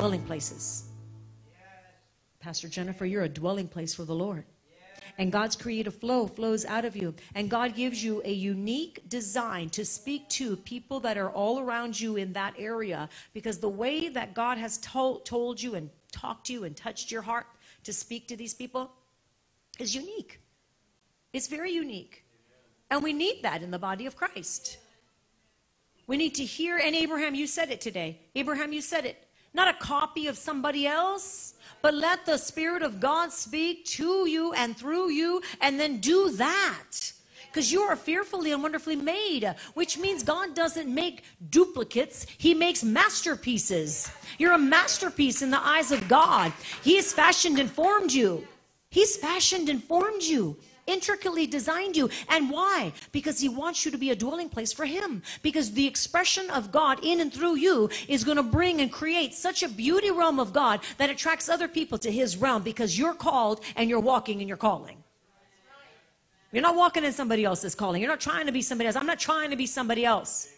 dwelling places. Pastor Jennifer, you're a dwelling place for the Lord. And God's creative flow flows out of you. And God gives you a unique design to speak to people that are all around you in that area. Because the way that God has told, told you and talked to you and touched your heart to speak to these people is unique. It's very unique. And we need that in the body of Christ. We need to hear, and Abraham, you said it today. Abraham, you said it. Not a copy of somebody else, but let the Spirit of God speak to you and through you, and then do that. Because you are fearfully and wonderfully made, which means God doesn't make duplicates, He makes masterpieces. You're a masterpiece in the eyes of God. He has fashioned and formed you. He's fashioned and formed you intricately designed you. And why? Because He wants you to be a dwelling place for Him. Because the expression of God in and through you is going to bring and create such a beauty realm of God that attracts other people to His realm because you're called and you're walking in your calling. You're not walking in somebody else's calling. You're not trying to be somebody else. I'm not trying to be somebody else.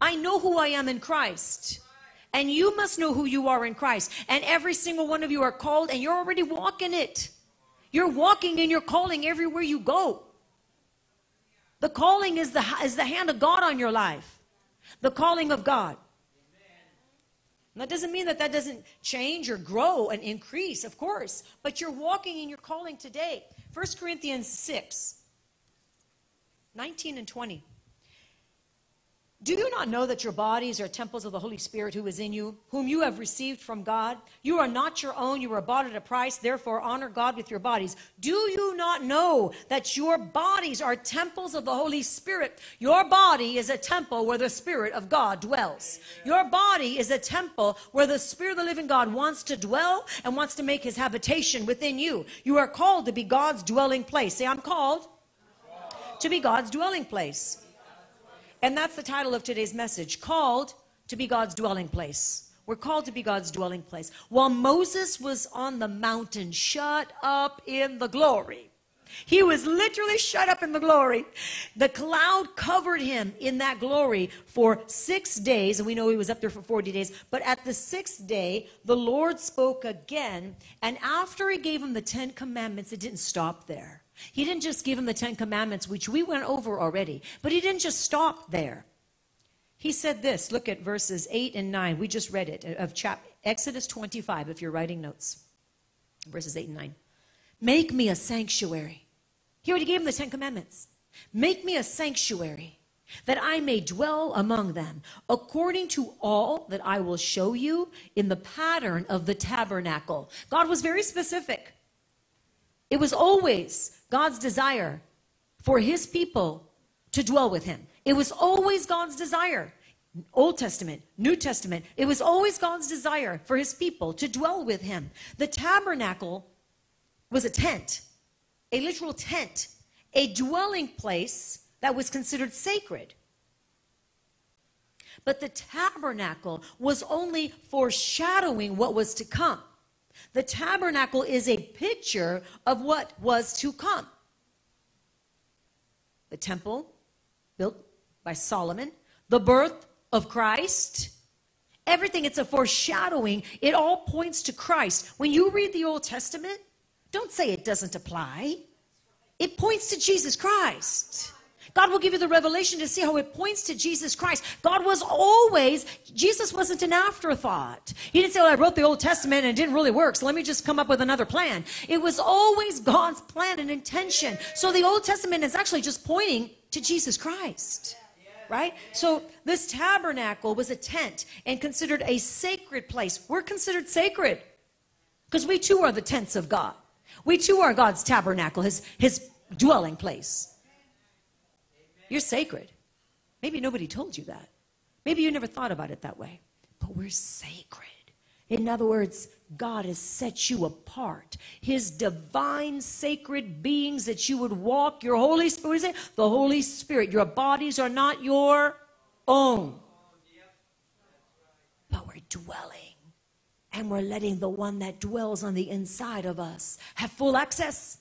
I know who I am in Christ. And you must know who you are in Christ. And every single one of you are called and you're already walking it. You're walking in your calling everywhere you go. The calling is the, is the hand of God on your life. The calling of God. And that doesn't mean that that doesn't change or grow and increase, of course. But you're walking in your calling today. 1 Corinthians 6, 19 and 20. Do you not know that your bodies are temples of the Holy Spirit who is in you, whom you have received from God? You are not your own, you were bought at a price, therefore honor God with your bodies. Do you not know that your bodies are temples of the Holy Spirit? Your body is a temple where the Spirit of God dwells. Your body is a temple where the Spirit of the living God wants to dwell and wants to make his habitation within you. You are called to be God's dwelling place. Say, I'm called to be God's dwelling place. And that's the title of today's message called to be God's dwelling place. We're called to be God's dwelling place. While Moses was on the mountain, shut up in the glory, he was literally shut up in the glory. The cloud covered him in that glory for six days, and we know he was up there for 40 days. But at the sixth day, the Lord spoke again, and after he gave him the Ten Commandments, it didn't stop there. He didn't just give him the Ten Commandments, which we went over already, but he didn't just stop there. He said this look at verses 8 and 9. We just read it uh, of chap- Exodus 25, if you're writing notes. Verses 8 and 9. Make me a sanctuary. He already gave him the Ten Commandments. Make me a sanctuary that I may dwell among them, according to all that I will show you in the pattern of the tabernacle. God was very specific. It was always God's desire for his people to dwell with him. It was always God's desire. Old Testament, New Testament, it was always God's desire for his people to dwell with him. The tabernacle was a tent, a literal tent, a dwelling place that was considered sacred. But the tabernacle was only foreshadowing what was to come. The tabernacle is a picture of what was to come. The temple built by Solomon, the birth of Christ, everything, it's a foreshadowing. It all points to Christ. When you read the Old Testament, don't say it doesn't apply, it points to Jesus Christ. God will give you the revelation to see how it points to Jesus Christ. God was always, Jesus wasn't an afterthought. He didn't say, well, I wrote the Old Testament and it didn't really work, so let me just come up with another plan. It was always God's plan and intention. So the Old Testament is actually just pointing to Jesus Christ. Right? So this tabernacle was a tent and considered a sacred place. We're considered sacred because we too are the tents of God. We too are God's tabernacle, his, his dwelling place. You're sacred. Maybe nobody told you that. Maybe you never thought about it that way. But we're sacred. In other words, God has set you apart. His divine, sacred beings that you would walk, your Holy Spirit, what is it? The Holy Spirit. Your bodies are not your own. But we're dwelling. And we're letting the one that dwells on the inside of us have full access,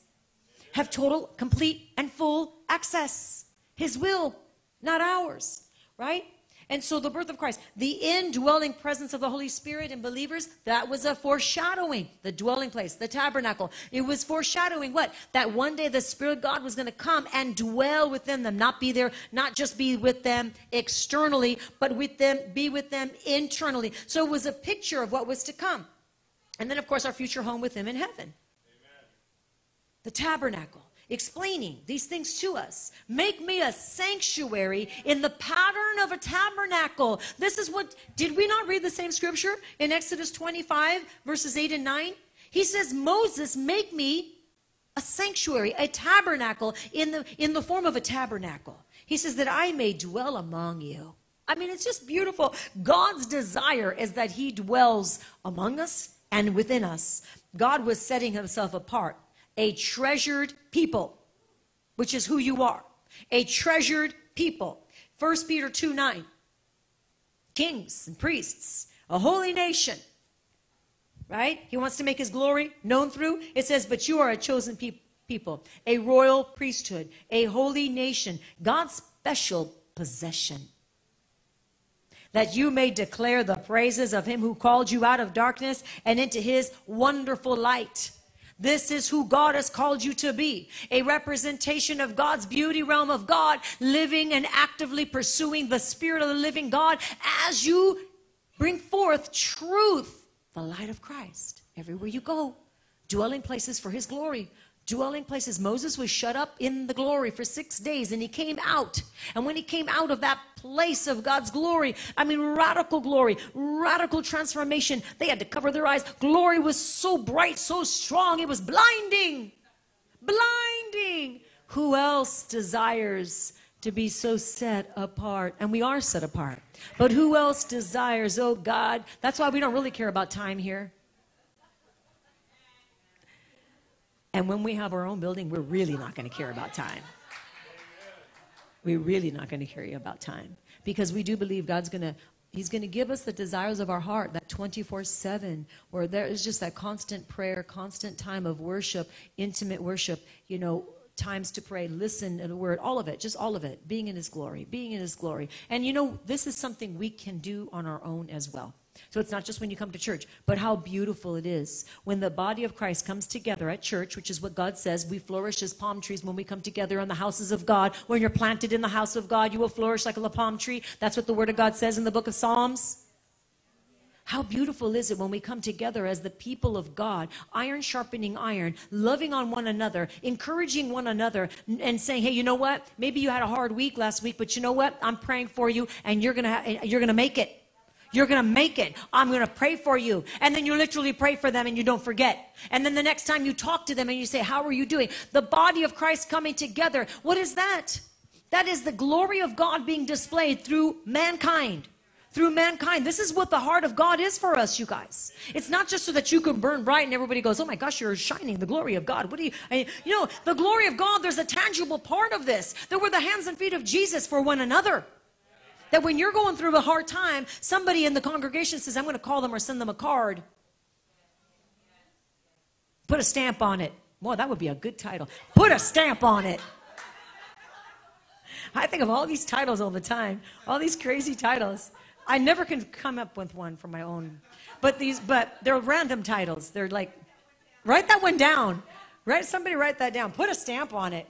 have total, complete, and full access. His will, not ours, right? And so the birth of Christ, the indwelling presence of the Holy Spirit in believers, that was a foreshadowing, the dwelling place, the tabernacle. It was foreshadowing what? That one day the Spirit of God was going to come and dwell within them, not be there, not just be with them externally, but with them, be with them internally. So it was a picture of what was to come. And then, of course, our future home with Him in heaven. Amen. The tabernacle explaining these things to us. Make me a sanctuary in the pattern of a tabernacle. This is what, did we not read the same scripture in Exodus 25, verses 8 and 9? He says, Moses, make me a sanctuary, a tabernacle in the, in the form of a tabernacle. He says, that I may dwell among you. I mean, it's just beautiful. God's desire is that He dwells among us and within us. God was setting Himself apart a treasured people, which is who you are. A treasured people. 1 Peter 2 9. Kings and priests, a holy nation. Right? He wants to make his glory known through. It says, But you are a chosen pe- people, a royal priesthood, a holy nation, God's special possession that you may declare the praises of him who called you out of darkness and into his wonderful light. This is who God has called you to be a representation of God's beauty realm of God, living and actively pursuing the Spirit of the living God as you bring forth truth, the light of Christ, everywhere you go, dwelling places for His glory, dwelling places. Moses was shut up in the glory for six days and he came out. And when he came out of that place of God's glory, I mean, radical glory, radical transformation, they had to cover their eyes. Glory was so bright, so strong, it was blinding. Blinding. Who else desires to be so set apart? And we are set apart. But who else desires, oh God? That's why we don't really care about time here. And when we have our own building, we're really not going to care about time. We're really not going to care about time because we do believe God's going to He's going to give us the desires of our heart, that 24 7, where there is just that constant prayer, constant time of worship, intimate worship, you know, times to pray, listen to the word, all of it, just all of it, being in His glory, being in His glory. And you know, this is something we can do on our own as well. So it's not just when you come to church, but how beautiful it is when the body of Christ comes together at church, which is what God says. We flourish as palm trees when we come together in the houses of God. When you're planted in the house of God, you will flourish like a palm tree. That's what the Word of God says in the book of Psalms. How beautiful is it when we come together as the people of God, iron sharpening iron, loving on one another, encouraging one another, and saying, "Hey, you know what? Maybe you had a hard week last week, but you know what? I'm praying for you, and you're gonna ha- you're gonna make it." You're going to make it. I'm going to pray for you. And then you literally pray for them and you don't forget. And then the next time you talk to them and you say, How are you doing? The body of Christ coming together. What is that? That is the glory of God being displayed through mankind. Through mankind. This is what the heart of God is for us, you guys. It's not just so that you can burn bright and everybody goes, Oh my gosh, you're shining the glory of God. What do you, I, mean, you know, the glory of God, there's a tangible part of this. There were the hands and feet of Jesus for one another. That when you're going through a hard time, somebody in the congregation says, I'm going to call them or send them a card. Put a stamp on it. Boy, that would be a good title. Put a stamp on it. I think of all these titles all the time, all these crazy titles. I never can come up with one for my own. But these, but they're random titles. They're like, write that one down. Write somebody write that down. Put a stamp on it.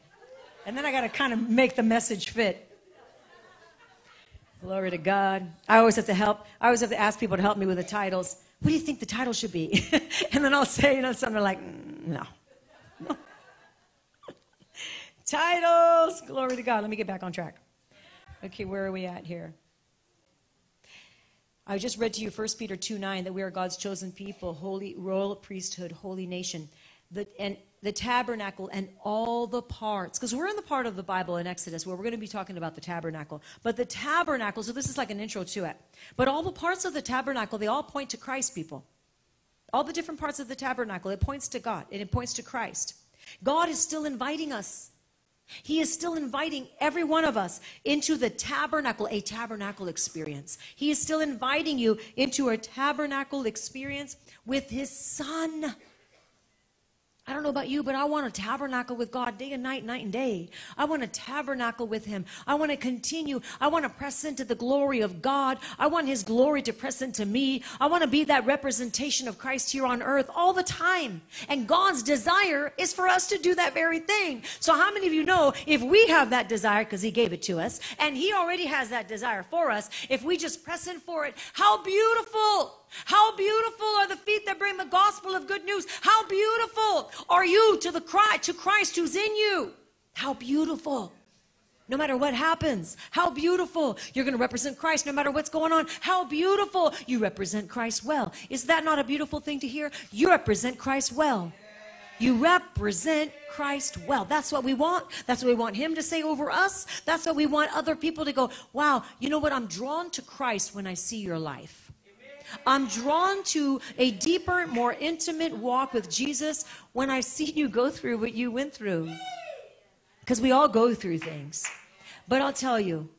And then I got to kind of make the message fit. Glory to God. I always have to help. I always have to ask people to help me with the titles. What do you think the title should be? and then I'll say, you know, something like, mm, no. no. titles. Glory to God. Let me get back on track. Okay, where are we at here? I just read to you 1 Peter 2 9 that we are God's chosen people, holy royal priesthood, holy nation. The, and the tabernacle and all the parts. Because we're in the part of the Bible in Exodus where we're going to be talking about the tabernacle. But the tabernacle, so this is like an intro to it. But all the parts of the tabernacle, they all point to Christ, people. All the different parts of the tabernacle, it points to God and it points to Christ. God is still inviting us. He is still inviting every one of us into the tabernacle, a tabernacle experience. He is still inviting you into a tabernacle experience with His Son. I don't know about you, but I want to tabernacle with God day and night, night and day. I want to tabernacle with Him. I want to continue. I want to press into the glory of God. I want His glory to press into me. I want to be that representation of Christ here on earth all the time. And God's desire is for us to do that very thing. So, how many of you know if we have that desire, because He gave it to us, and He already has that desire for us, if we just press in for it, how beautiful! How beautiful are the feet that bring the gospel of good news. How beautiful are you to the cry to Christ who's in you. How beautiful. No matter what happens, how beautiful. You're going to represent Christ no matter what's going on. How beautiful. You represent Christ well. Is that not a beautiful thing to hear? You represent Christ well. You represent Christ well. That's what we want. That's what we want Him to say over us. That's what we want other people to go, wow, you know what? I'm drawn to Christ when I see your life. I'm drawn to a deeper, more intimate walk with Jesus when I've seen you go through what you went through. Because we all go through things. But I'll tell you,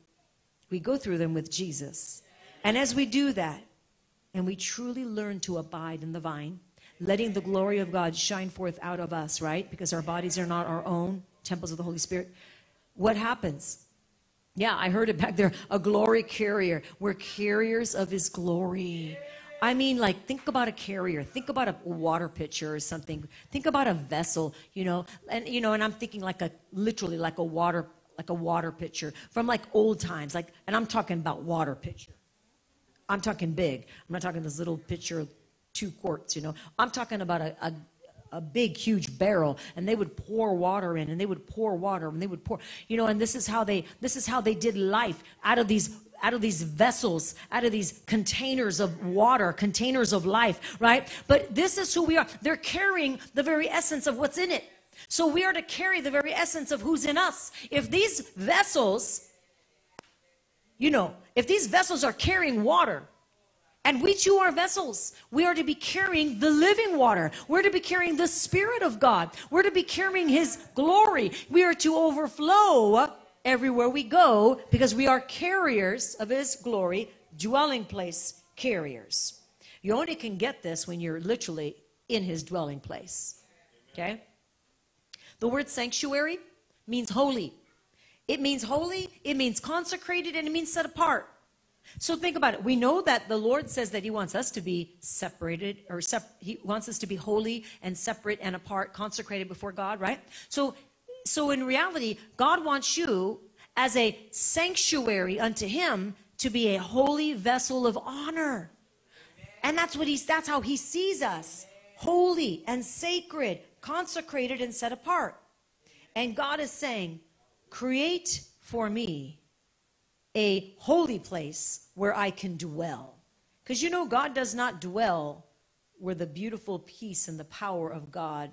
we go through them with Jesus. And as we do that, and we truly learn to abide in the vine, letting the glory of God shine forth out of us, right? Because our bodies are not our own, temples of the Holy Spirit. What happens? Yeah, I heard it back there. A glory carrier. We're carriers of his glory. I mean, like, think about a carrier. Think about a water pitcher or something. Think about a vessel, you know. And, you know, and I'm thinking like a, literally like a water, like a water pitcher from like old times. Like, and I'm talking about water pitcher. I'm talking big. I'm not talking this little pitcher, two quarts, you know. I'm talking about a, a a big huge barrel and they would pour water in and they would pour water and they would pour you know and this is how they this is how they did life out of these out of these vessels, out of these containers of water, containers of life, right? But this is who we are. They're carrying the very essence of what's in it. So we are to carry the very essence of who's in us. If these vessels, you know, if these vessels are carrying water, and we too are vessels. We are to be carrying the living water. We're to be carrying the Spirit of God. We're to be carrying His glory. We are to overflow everywhere we go because we are carriers of His glory, dwelling place carriers. You only can get this when you're literally in His dwelling place. Okay? The word sanctuary means holy. It means holy, it means consecrated, and it means set apart. So think about it. We know that the Lord says that He wants us to be separated, or sep- He wants us to be holy and separate and apart, consecrated before God, right? So, so in reality, God wants you as a sanctuary unto Him to be a holy vessel of honor. And that's what He's. That's how He sees us, holy and sacred, consecrated and set apart. And God is saying, "Create for me." A holy place where I can dwell. Because you know, God does not dwell where the beautiful peace and the power of God,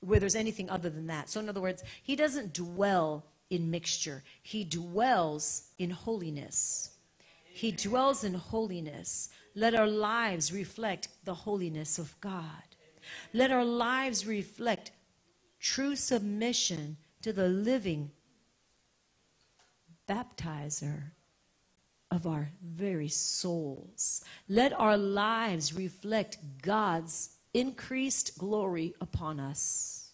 where there's anything other than that. So, in other words, He doesn't dwell in mixture, He dwells in holiness. He dwells in holiness. Let our lives reflect the holiness of God. Let our lives reflect true submission to the living baptizer of our very souls. Let our lives reflect God's increased glory upon us.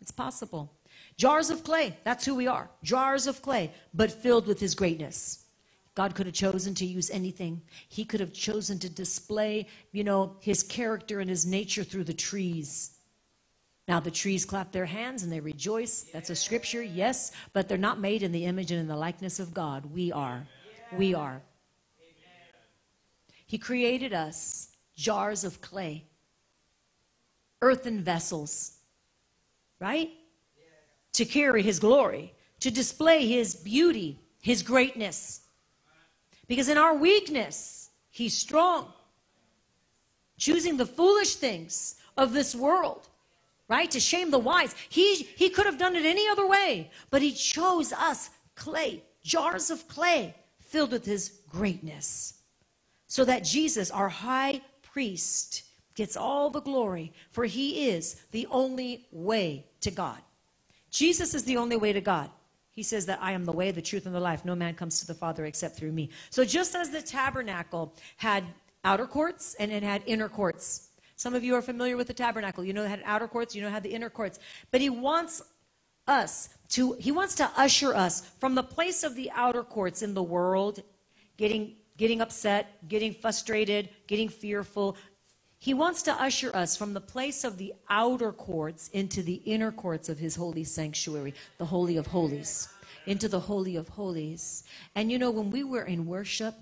It's possible. Jars of clay, that's who we are. Jars of clay, but filled with His greatness. God could have chosen to use anything. He could have chosen to display, you know, His character and His nature through the trees. Now the trees clap their hands and they rejoice. That's a scripture, yes, but they're not made in the image and in the likeness of God. We are. We are. He created us jars of clay, earthen vessels, right? To carry His glory, to display His beauty, His greatness. Because in our weakness, He's strong. Choosing the foolish things of this world right? To shame the wise. He, he could have done it any other way, but he chose us, clay, jars of clay filled with his greatness. So that Jesus, our high priest, gets all the glory, for he is the only way to God. Jesus is the only way to God. He says that I am the way, the truth, and the life. No man comes to the Father except through me. So just as the tabernacle had outer courts and it had inner courts, Some of you are familiar with the tabernacle. You know it had outer courts, you know it had the inner courts. But he wants us to he wants to usher us from the place of the outer courts in the world, getting getting upset, getting frustrated, getting fearful. He wants to usher us from the place of the outer courts into the inner courts of his holy sanctuary, the holy of holies, into the holy of holies. And you know when we were in worship,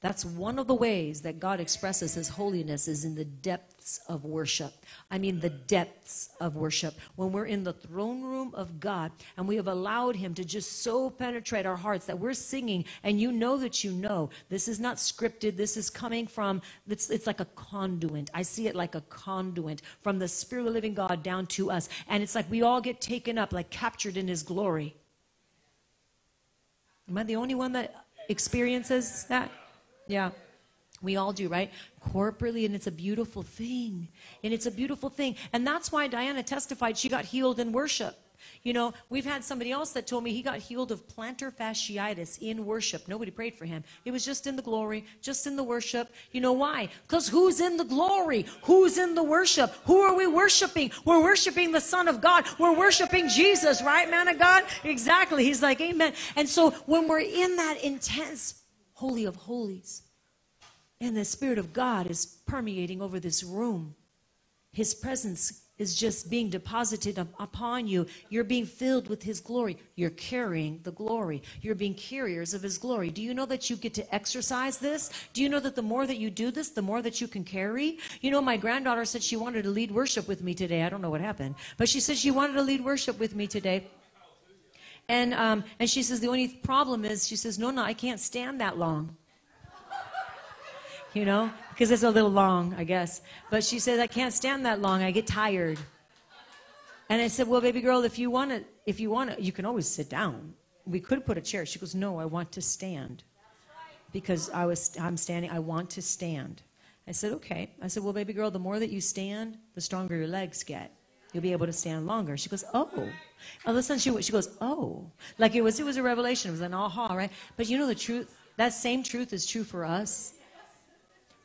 that's one of the ways that God expresses his holiness is in the depths of worship. I mean, the depths of worship. When we're in the throne room of God and we have allowed him to just so penetrate our hearts that we're singing and you know that you know this is not scripted. This is coming from, it's, it's like a conduit. I see it like a conduit from the Spirit of the living God down to us. And it's like we all get taken up, like captured in his glory. Am I the only one that experiences that? Yeah. We all do, right? Corporately, and it's a beautiful thing. And it's a beautiful thing. And that's why Diana testified she got healed in worship. You know, we've had somebody else that told me he got healed of plantar fasciitis in worship. Nobody prayed for him. It was just in the glory, just in the worship. You know why? Because who's in the glory? Who's in the worship? Who are we worshiping? We're worshiping the Son of God. We're worshiping Jesus, right, man of God? Exactly. He's like, Amen. And so when we're in that intense Holy of Holies, and the Spirit of God is permeating over this room. His presence is just being deposited upon you. You're being filled with His glory. You're carrying the glory. You're being carriers of His glory. Do you know that you get to exercise this? Do you know that the more that you do this, the more that you can carry? You know, my granddaughter said she wanted to lead worship with me today. I don't know what happened, but she said she wanted to lead worship with me today. And, um, and she says, the only problem is, she says, no, no, I can't stand that long you know, because it's a little long, I guess. But she says, I can't stand that long. I get tired. And I said, well, baby girl, if you want to, if you want to, you can always sit down. We could put a chair. She goes, no, I want to stand. Because I was, I'm standing, I want to stand. I said, okay. I said, well, baby girl, the more that you stand, the stronger your legs get. You'll be able to stand longer. She goes, oh. All of a sudden, she, she goes, oh. Like it was, it was a revelation. It was an aha, right? But you know the truth? That same truth is true for us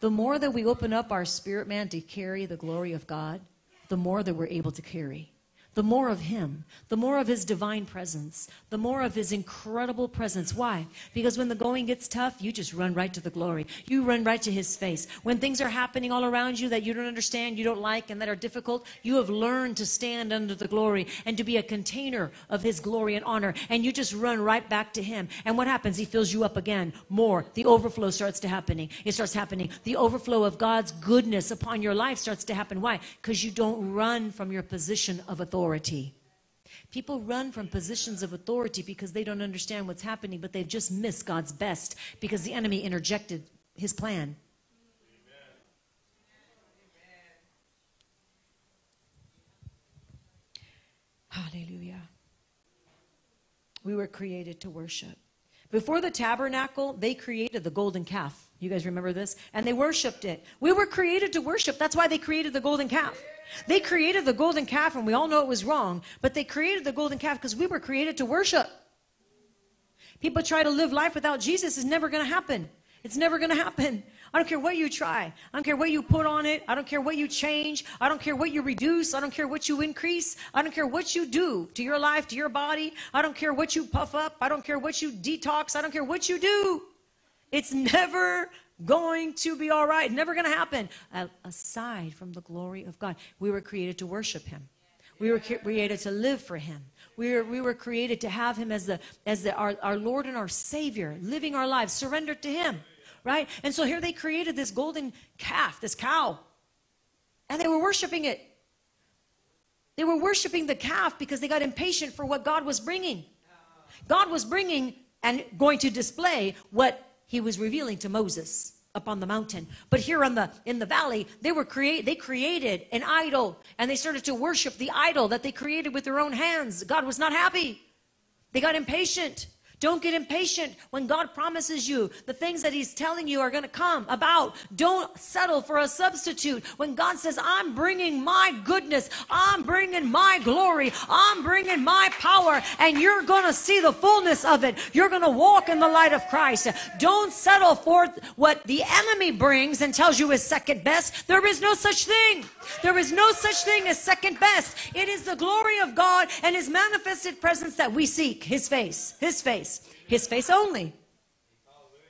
the more that we open up our spirit man to carry the glory of God, the more that we're able to carry the more of Him, the more of His divine presence, the more of His incredible presence. Why? Because when the going gets tough, you just run right to the glory. You run right to His face. When things are happening all around you that you don't understand, you don't like, and that are difficult, you have learned to stand under the glory and to be a container of His glory and honor. And you just run right back to Him. And what happens? He fills you up again more. The overflow starts to happening. It starts happening. The overflow of God's goodness upon your life starts to happen. Why? Because you don't run from your position of authority authority. People run from positions of authority because they don't understand what's happening, but they've just missed God's best because the enemy interjected his plan. Hallelujah. We were created to worship. Before the tabernacle, they created the golden calf. You guys remember this? And they worshiped it. We were created to worship. That's why they created the golden calf. They created the golden calf, and we all know it was wrong, but they created the golden calf because we were created to worship. People try to live life without Jesus, it's never going to happen. It's never going to happen. I don't care what you try. I don't care what you put on it. I don't care what you change. I don't care what you reduce. I don't care what you increase. I don't care what you do to your life, to your body. I don't care what you puff up. I don't care what you detox. I don't care what you do. It's never going to be all right. Never going to happen. Uh, aside from the glory of God, we were created to worship Him. We were created to live for Him. We were, we were created to have Him as the as the our, our Lord and our Savior, living our lives surrendered to Him, right? And so here they created this golden calf, this cow, and they were worshiping it. They were worshiping the calf because they got impatient for what God was bringing. God was bringing and going to display what he was revealing to Moses up on the mountain. But here on the in the valley, they were create they created an idol and they started to worship the idol that they created with their own hands. God was not happy. They got impatient Don't get impatient when God promises you the things that He's telling you are going to come about. Don't settle for a substitute. When God says, I'm bringing my goodness, I'm bringing my glory, I'm bringing my power, and you're going to see the fullness of it. You're going to walk in the light of Christ. Don't settle for what the enemy brings and tells you is second best. There is no such thing. There is no such thing as second best. It is the glory of God and His manifested presence that we seek. His face, His face, His face only.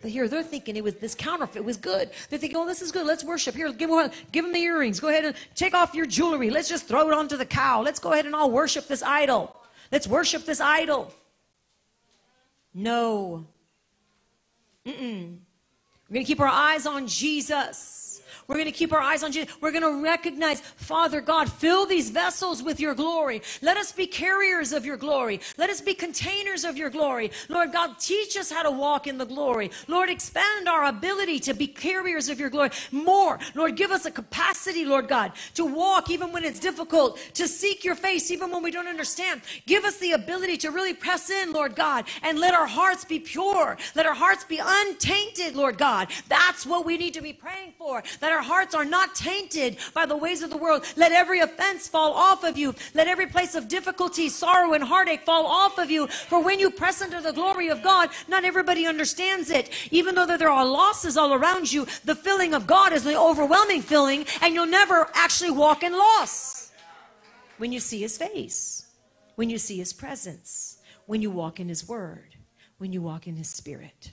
But here they're thinking it was this counterfeit was good. They're thinking, oh, this is good. Let's worship. Here, give them, give them the earrings. Go ahead and take off your jewelry. Let's just throw it onto the cow. Let's go ahead and all worship this idol. Let's worship this idol. No. Mm-mm. We're going to keep our eyes on Jesus. We're going to keep our eyes on Jesus. We're going to recognize, Father God, fill these vessels with your glory. Let us be carriers of your glory. Let us be containers of your glory. Lord God, teach us how to walk in the glory. Lord, expand our ability to be carriers of your glory more. Lord, give us a capacity, Lord God, to walk even when it's difficult, to seek your face even when we don't understand. Give us the ability to really press in, Lord God, and let our hearts be pure. Let our hearts be untainted, Lord God. That's what we need to be praying for. That our hearts are not tainted by the ways of the world. Let every offense fall off of you. Let every place of difficulty, sorrow, and heartache fall off of you. For when you press into the glory of God, not everybody understands it. Even though there are losses all around you, the filling of God is the overwhelming filling, and you'll never actually walk in loss. When you see His face, when you see His presence, when you walk in His Word, when you walk in His Spirit.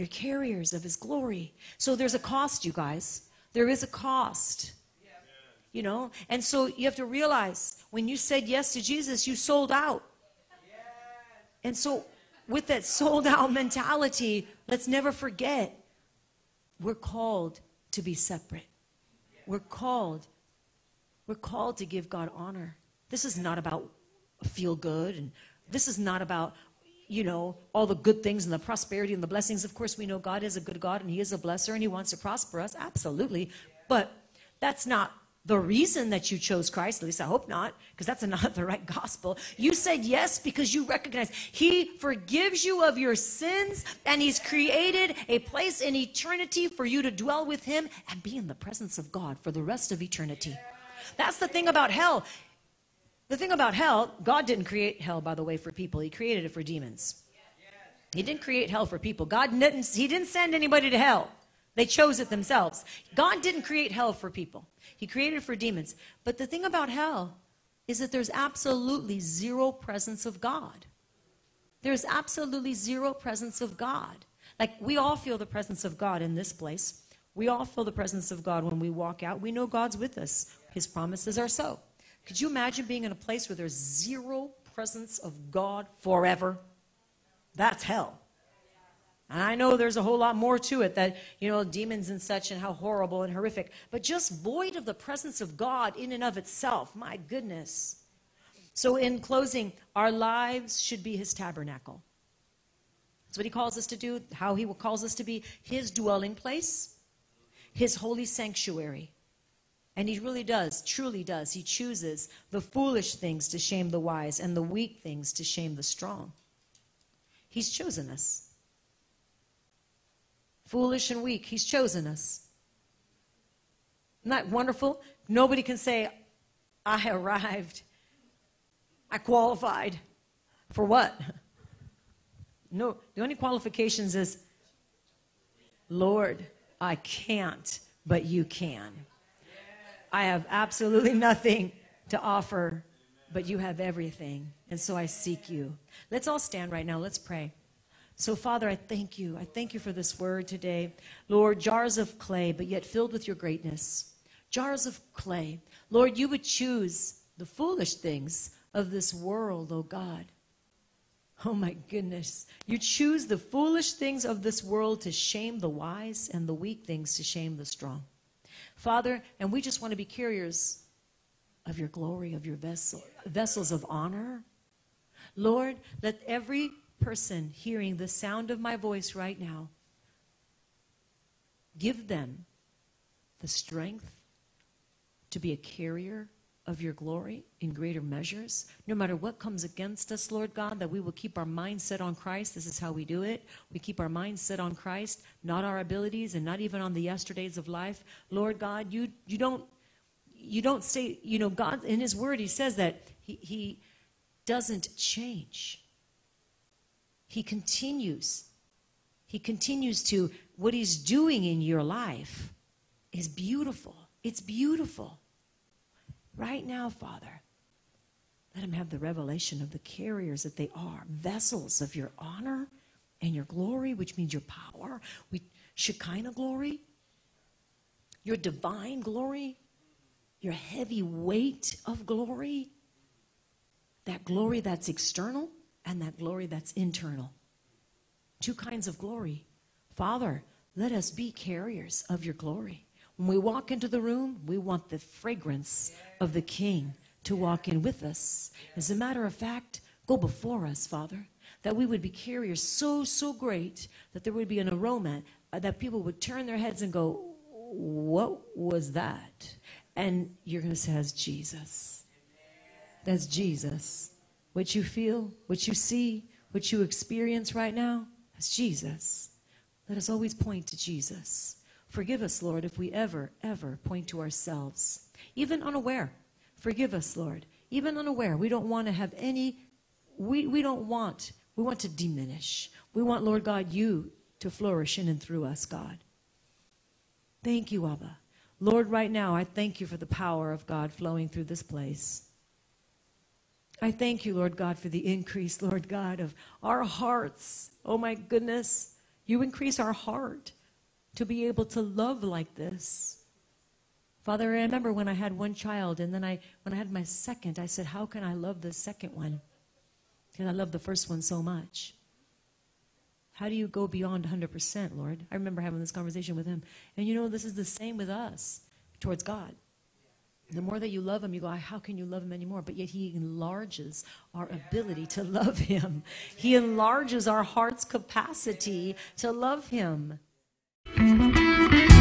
You're carriers of His glory. So there's a cost, you guys. There is a cost. You know? And so you have to realize when you said yes to Jesus, you sold out. And so, with that sold out mentality, let's never forget we're called to be separate. We're called. We're called to give God honor. This is not about feel good and this is not about you know, all the good things and the prosperity and the blessings. Of course, we know God is a good God and He is a blesser and He wants to prosper us. Absolutely. But that's not the reason that you chose Christ. At least I hope not, because that's not the right gospel. You said yes because you recognize He forgives you of your sins and He's created a place in eternity for you to dwell with Him and be in the presence of God for the rest of eternity. That's the thing about hell. The thing about hell, God didn't create hell, by the way, for people. He created it for demons. He didn't create hell for people. God didn't, He didn't send anybody to hell. They chose it themselves. God didn't create hell for people. He created it for demons. But the thing about hell is that there's absolutely zero presence of God. There's absolutely zero presence of God. Like we all feel the presence of God in this place. We all feel the presence of God when we walk out. We know God's with us. His promises are so. Could you imagine being in a place where there's zero presence of God forever? That's hell. And I know there's a whole lot more to it that, you know, demons and such and how horrible and horrific, but just void of the presence of God in and of itself. My goodness. So, in closing, our lives should be his tabernacle. That's what he calls us to do, how he calls us to be his dwelling place, his holy sanctuary. And he really does, truly does. He chooses the foolish things to shame the wise and the weak things to shame the strong. He's chosen us. Foolish and weak, he's chosen us. Isn't that wonderful? Nobody can say, I arrived. I qualified. For what? No, the only qualifications is, Lord, I can't, but you can. I have absolutely nothing to offer, but you have everything. And so I seek you. Let's all stand right now. Let's pray. So, Father, I thank you. I thank you for this word today. Lord, jars of clay, but yet filled with your greatness. Jars of clay. Lord, you would choose the foolish things of this world, oh God. Oh my goodness. You choose the foolish things of this world to shame the wise and the weak things to shame the strong. Father, and we just want to be carriers of your glory, of your vessel, vessels of honor. Lord, let every person hearing the sound of my voice right now give them the strength to be a carrier of your glory in greater measures. No matter what comes against us, Lord God, that we will keep our mind set on Christ. This is how we do it. We keep our mind set on Christ, not our abilities and not even on the yesterdays of life. Lord God, you, you don't you don't say, you know, God in his word he says that he, he doesn't change. He continues. He continues to what he's doing in your life is beautiful. It's beautiful. Right now, Father, let them have the revelation of the carriers that they are, vessels of your honor and your glory, which means your power, we, Shekinah glory, your divine glory, your heavy weight of glory, that glory that's external and that glory that's internal. Two kinds of glory. Father, let us be carriers of your glory. When we walk into the room, we want the fragrance of the King to walk in with us. As a matter of fact, go before us, Father, that we would be carriers so, so great that there would be an aroma uh, that people would turn their heads and go, What was that? And you're going to say, That's Jesus. That's Jesus. What you feel, what you see, what you experience right now, that's Jesus. Let us always point to Jesus. Forgive us, Lord, if we ever, ever point to ourselves, even unaware. Forgive us, Lord, even unaware. We don't want to have any, we, we don't want, we want to diminish. We want, Lord God, you to flourish in and through us, God. Thank you, Abba. Lord, right now, I thank you for the power of God flowing through this place. I thank you, Lord God, for the increase, Lord God, of our hearts. Oh my goodness. You increase our heart to be able to love like this. Father, I remember when I had one child, and then I, when I had my second, I said, How can I love the second one? Because I love the first one so much. How do you go beyond 100%, Lord? I remember having this conversation with him. And you know, this is the same with us towards God. The more that you love him, you go, how can you love him anymore? But yet he enlarges our ability to love him. He enlarges our heart's capacity to love him. Música